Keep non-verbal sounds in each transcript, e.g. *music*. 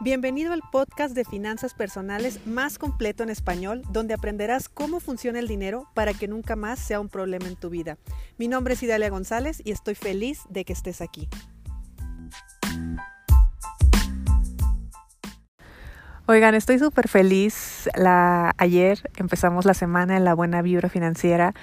Bienvenido al podcast de finanzas personales más completo en español, donde aprenderás cómo funciona el dinero para que nunca más sea un problema en tu vida. Mi nombre es Idalia González y estoy feliz de que estés aquí. Oigan, estoy súper feliz. La, ayer empezamos la semana en la buena vibra financiera.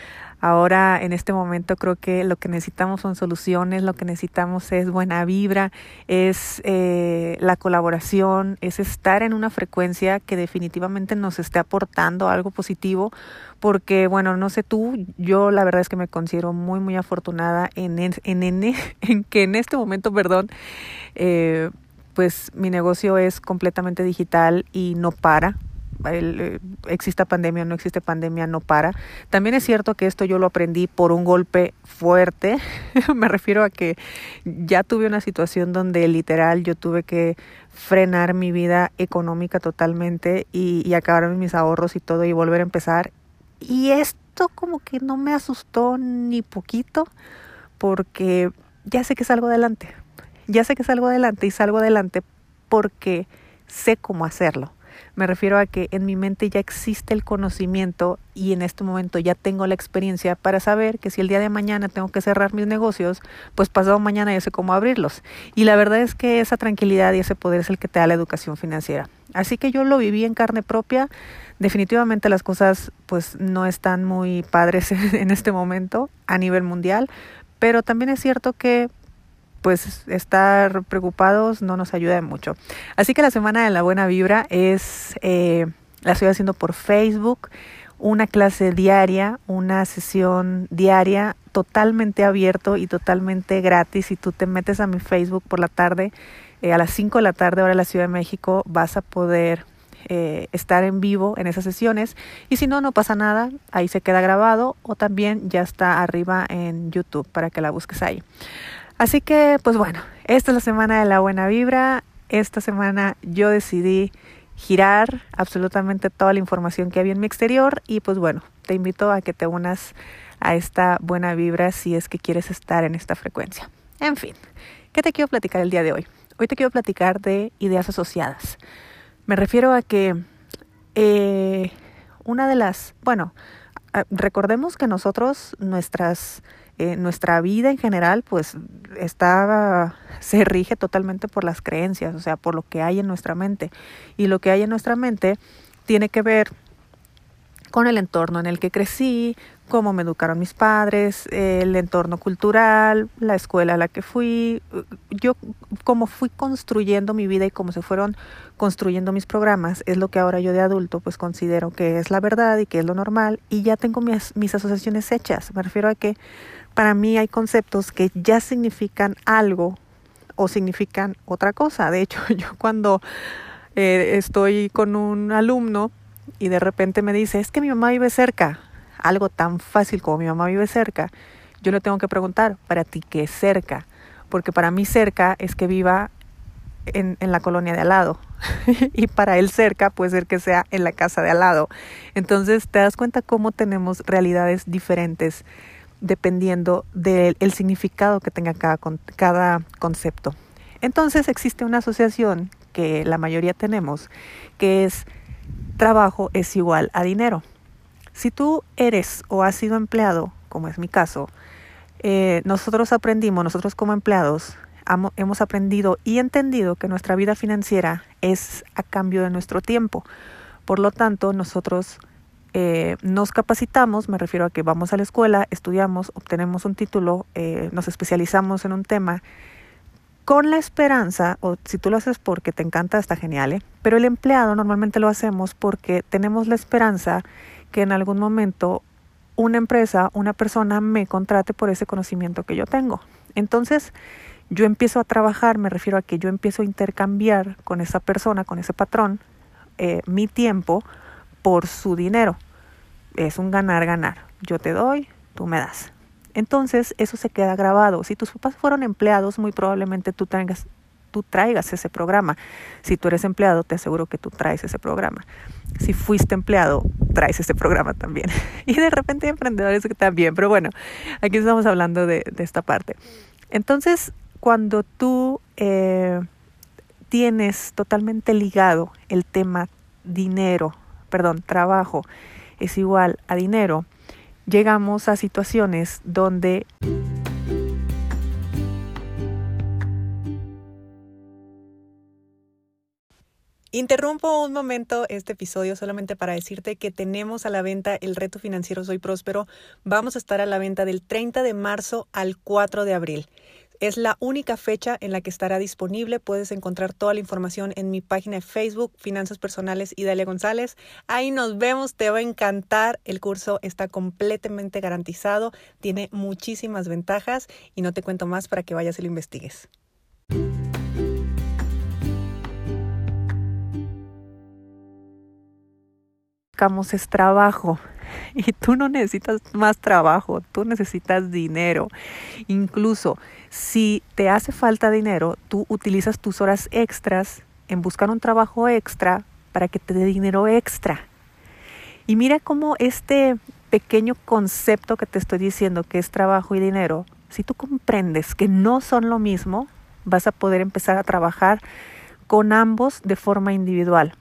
Ahora, en este momento, creo que lo que necesitamos son soluciones, lo que necesitamos es buena vibra, es eh, la colaboración, es estar en una frecuencia que definitivamente nos esté aportando algo positivo, porque, bueno, no sé tú, yo la verdad es que me considero muy, muy afortunada en, en, en, *laughs* en que en este momento, perdón, eh, pues mi negocio es completamente digital y no para. El, eh, exista pandemia o no existe pandemia, no para. También es cierto que esto yo lo aprendí por un golpe fuerte. *laughs* Me refiero a que ya tuve una situación donde literal yo tuve que frenar mi vida económica totalmente y, y acabar mis ahorros y todo y volver a empezar. Y esto como que no me asustó ni poquito porque ya sé que salgo adelante ya sé que salgo adelante y salgo adelante porque sé cómo hacerlo. Me refiero a que en mi mente ya existe el conocimiento y en este momento ya tengo la experiencia para saber que si el día de mañana tengo que cerrar mis negocios, pues pasado mañana ya sé cómo abrirlos. Y la verdad es que esa tranquilidad y ese poder es el que te da la educación financiera. Así que yo lo viví en carne propia. Definitivamente las cosas pues no están muy padres *laughs* en este momento a nivel mundial, pero también es cierto que pues estar preocupados no nos ayuda mucho. Así que la semana de la buena vibra es, eh, la estoy haciendo por Facebook, una clase diaria, una sesión diaria totalmente abierto y totalmente gratis. Si tú te metes a mi Facebook por la tarde, eh, a las 5 de la tarde, ahora en la Ciudad de México, vas a poder eh, estar en vivo en esas sesiones. Y si no, no pasa nada, ahí se queda grabado o también ya está arriba en YouTube para que la busques ahí. Así que, pues bueno, esta es la semana de la buena vibra. Esta semana yo decidí girar absolutamente toda la información que había en mi exterior y pues bueno, te invito a que te unas a esta buena vibra si es que quieres estar en esta frecuencia. En fin, ¿qué te quiero platicar el día de hoy? Hoy te quiero platicar de ideas asociadas. Me refiero a que eh, una de las, bueno, recordemos que nosotros, nuestras eh, nuestra vida en general pues está, se rige totalmente por las creencias, o sea, por lo que hay en nuestra mente. Y lo que hay en nuestra mente tiene que ver con el entorno en el que crecí, cómo me educaron mis padres, el entorno cultural, la escuela a la que fui, yo cómo fui construyendo mi vida y cómo se fueron construyendo mis programas, es lo que ahora yo de adulto pues considero que es la verdad y que es lo normal y ya tengo mis, mis asociaciones hechas. Me refiero a que para mí hay conceptos que ya significan algo o significan otra cosa. De hecho, *laughs* yo cuando eh, estoy con un alumno y de repente me dice, es que mi mamá vive cerca, algo tan fácil como mi mamá vive cerca, yo le tengo que preguntar, para ti, ¿qué es cerca? Porque para mí cerca es que viva en, la colonia de al lado. *laughs* y para él cerca puede ser que sea en la casa de al lado. Entonces te das cuenta cómo tenemos realidades diferentes dependiendo del significado que tenga cada, cada concepto. Entonces existe una asociación que la mayoría tenemos, que es trabajo es igual a dinero. Si tú eres o has sido empleado, como es mi caso, eh, nosotros aprendimos, nosotros como empleados, hemos aprendido y entendido que nuestra vida financiera es a cambio de nuestro tiempo. Por lo tanto, nosotros eh, nos capacitamos, me refiero a que vamos a la escuela, estudiamos, obtenemos un título, eh, nos especializamos en un tema, con la esperanza, o si tú lo haces porque te encanta, está genial, ¿eh? pero el empleado normalmente lo hacemos porque tenemos la esperanza que en algún momento una empresa, una persona me contrate por ese conocimiento que yo tengo. Entonces, yo empiezo a trabajar, me refiero a que yo empiezo a intercambiar con esa persona, con ese patrón, mi tiempo por su dinero es un ganar-ganar. Yo te doy, tú me das. Entonces, eso se queda grabado. Si tus papás fueron empleados, muy probablemente tú traigas, traigas ese programa. Si tú eres empleado, te aseguro que tú traes ese programa. Si fuiste empleado, traes ese programa también. *laughs* Y de repente emprendedores también, pero bueno, aquí estamos hablando de, esta parte. Entonces, cuando tú eh, tienes totalmente ligado el tema dinero, perdón, trabajo es igual a dinero, llegamos a situaciones donde Interrumpo un momento este episodio solamente para decirte que tenemos a la venta el reto financiero Soy Próspero. Vamos a estar a la venta del 30 de marzo al 4 de abril. Es la única fecha en la que estará disponible. Puedes encontrar toda la información en mi página de Facebook, Finanzas Personales y Dalia González. Ahí nos vemos, te va a encantar. El curso está completamente garantizado, tiene muchísimas ventajas y no te cuento más para que vayas y lo investigues. Es trabajo. *laughs* Y tú no necesitas más trabajo, tú necesitas dinero. Incluso si te hace falta dinero, tú utilizas tus horas extras en buscar un trabajo extra para que te dé dinero extra. Y mira cómo este pequeño concepto que te estoy diciendo, que es trabajo y dinero, si tú comprendes que no son lo mismo, vas a poder empezar a trabajar con ambos de forma individual.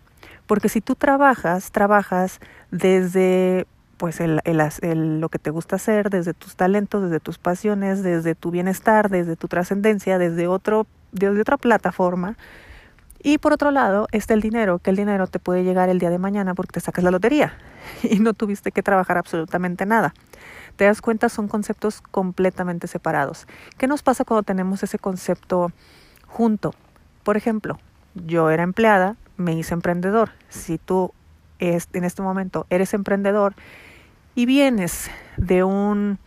Porque si tú trabajas, trabajas desde pues lo que te gusta hacer, desde tus talentos, desde tus pasiones, desde tu bienestar, desde tu trascendencia, desde, otro, desde otra plataforma. Y por otro lado está el dinero, que el dinero te puede llegar el día de mañana porque te sacas la lotería *laughs* y no tuviste que trabajar absolutamente nada. Te das cuenta, son conceptos completamente separados. ¿Qué nos pasa cuando tenemos ese concepto junto? Por ejemplo, yo era empleada, me hice emprendedor. Si tú es, en este momento eres emprendedor y vienes de un,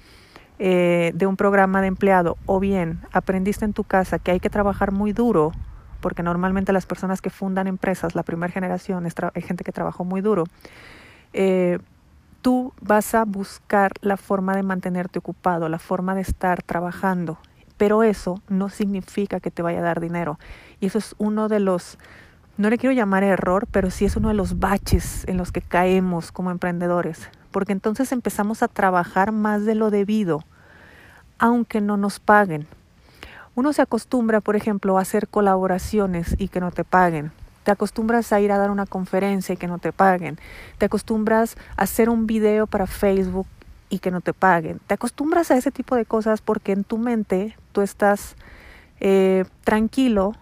eh, de un programa de empleado o bien aprendiste en tu casa que hay que trabajar muy duro, porque normalmente las personas que fundan empresas, la primera generación, es gente que trabajó muy duro, eh, tú vas a buscar la forma de mantenerte ocupado, la forma de estar trabajando, pero eso no significa que te vaya a dar dinero. Y eso es uno de los no le quiero llamar error, pero sí es uno de los baches en los que caemos como emprendedores, porque entonces empezamos a trabajar más de lo debido, aunque no nos paguen. Uno se acostumbra, por ejemplo, a hacer colaboraciones y que no te paguen. Te acostumbras a ir a dar una conferencia y que no te paguen. Te acostumbras a hacer un video para Facebook y que no te paguen. Te acostumbras a ese tipo de cosas porque en tu mente tú estás eh, tranquilo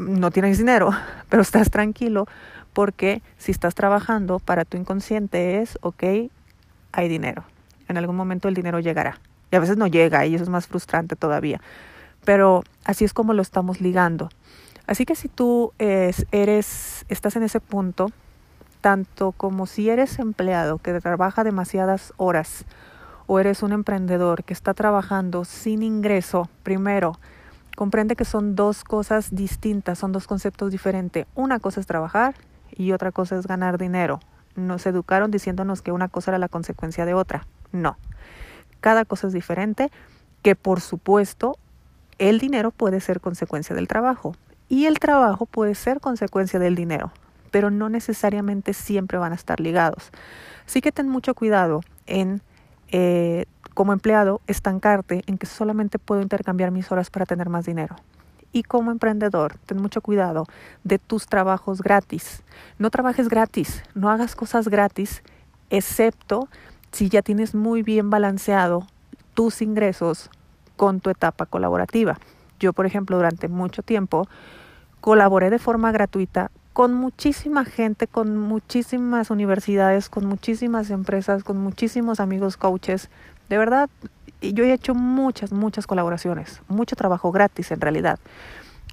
no tienes dinero, *laughs* pero estás tranquilo porque si estás trabajando para tu inconsciente es, ok, hay dinero. En algún momento el dinero llegará. Y a veces no llega y eso es más frustrante todavía. Pero así es como lo estamos ligando. Así que si tú eres, estás en ese punto, tanto como si eres empleado que trabaja demasiadas horas o eres un emprendedor que está trabajando sin ingreso, primero, comprende que son dos cosas distintas, son dos conceptos diferentes. Una cosa es trabajar y otra cosa es ganar dinero. Nos educaron diciéndonos que una cosa era la consecuencia de otra. No. Cada cosa es diferente, que por supuesto el dinero puede ser consecuencia del trabajo y el trabajo puede ser consecuencia del dinero, pero no necesariamente siempre van a estar ligados. Así que ten mucho cuidado en eh, como empleado estancarte en que solamente puedo intercambiar mis horas para tener más dinero. Y como emprendedor, ten mucho cuidado de tus trabajos gratis. No trabajes gratis, no hagas cosas gratis, excepto si ya tienes muy bien balanceado tus ingresos con tu etapa colaborativa. Yo, por ejemplo, durante mucho tiempo colaboré de forma gratuita con muchísima gente, con muchísimas universidades, con muchísimas empresas, con muchísimos amigos coaches de verdad, yo he hecho muchas, muchas colaboraciones, mucho trabajo gratis en realidad.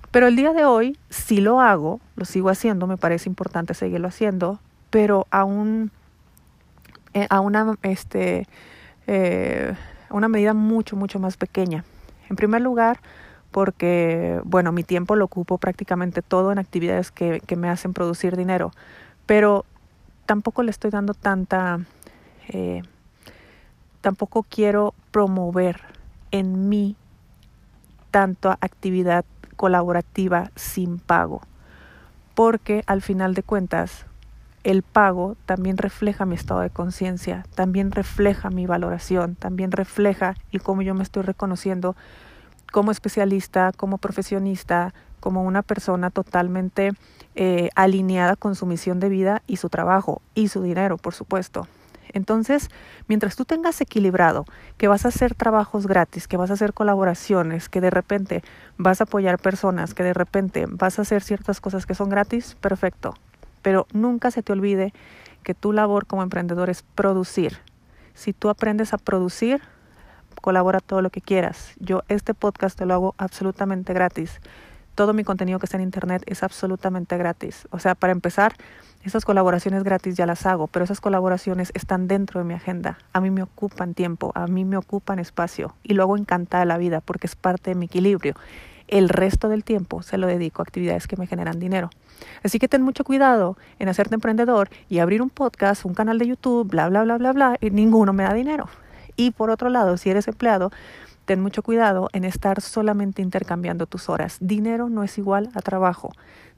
Pero el día de hoy sí lo hago, lo sigo haciendo, me parece importante seguirlo haciendo, pero a, eh, a una, este, eh, una medida mucho, mucho más pequeña. En primer lugar, porque, bueno, mi tiempo lo ocupo prácticamente todo en actividades que, que me hacen producir dinero, pero tampoco le estoy dando tanta... Eh, tampoco quiero promover en mí tanto actividad colaborativa sin pago, porque al final de cuentas el pago también refleja mi estado de conciencia, también refleja mi valoración, también refleja el cómo yo me estoy reconociendo como especialista, como profesionista, como una persona totalmente eh, alineada con su misión de vida y su trabajo y su dinero, por supuesto. Entonces, mientras tú tengas equilibrado que vas a hacer trabajos gratis, que vas a hacer colaboraciones, que de repente vas a apoyar personas, que de repente vas a hacer ciertas cosas que son gratis, perfecto. Pero nunca se te olvide que tu labor como emprendedor es producir. Si tú aprendes a producir, colabora todo lo que quieras. Yo este podcast te lo hago absolutamente gratis. Todo mi contenido que está en internet es absolutamente gratis. O sea, para empezar, esas colaboraciones gratis ya las hago, pero esas colaboraciones están dentro de mi agenda. A mí me ocupan tiempo, a mí me ocupan espacio y lo hago encantada la vida porque es parte de mi equilibrio. El resto del tiempo se lo dedico a actividades que me generan dinero. Así que ten mucho cuidado en hacerte emprendedor y abrir un podcast, un canal de YouTube, bla, bla, bla, bla, bla, y ninguno me da dinero. Y por otro lado, si eres empleado, ten mucho cuidado en estar solamente intercambiando tus horas. Dinero no es igual a trabajo.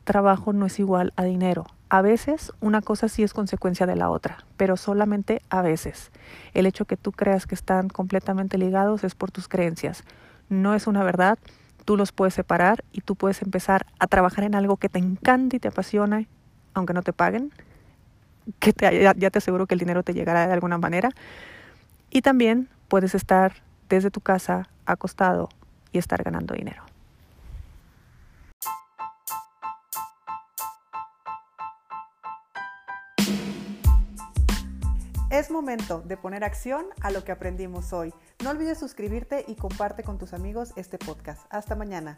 Trabajo no es igual a dinero. A veces una cosa sí es consecuencia de la otra, pero solamente a veces. El hecho que tú creas que están completamente ligados es por tus creencias. No es una verdad, tú los puedes separar y tú puedes empezar a trabajar en algo que te encanta y te apasiona, aunque no te paguen, que ya, ya te aseguro que el dinero te llegará de alguna manera, y también puedes estar desde tu casa acostado y estar ganando dinero. Es momento de poner acción a lo que aprendimos hoy. No olvides suscribirte y comparte con tus amigos este podcast. Hasta mañana.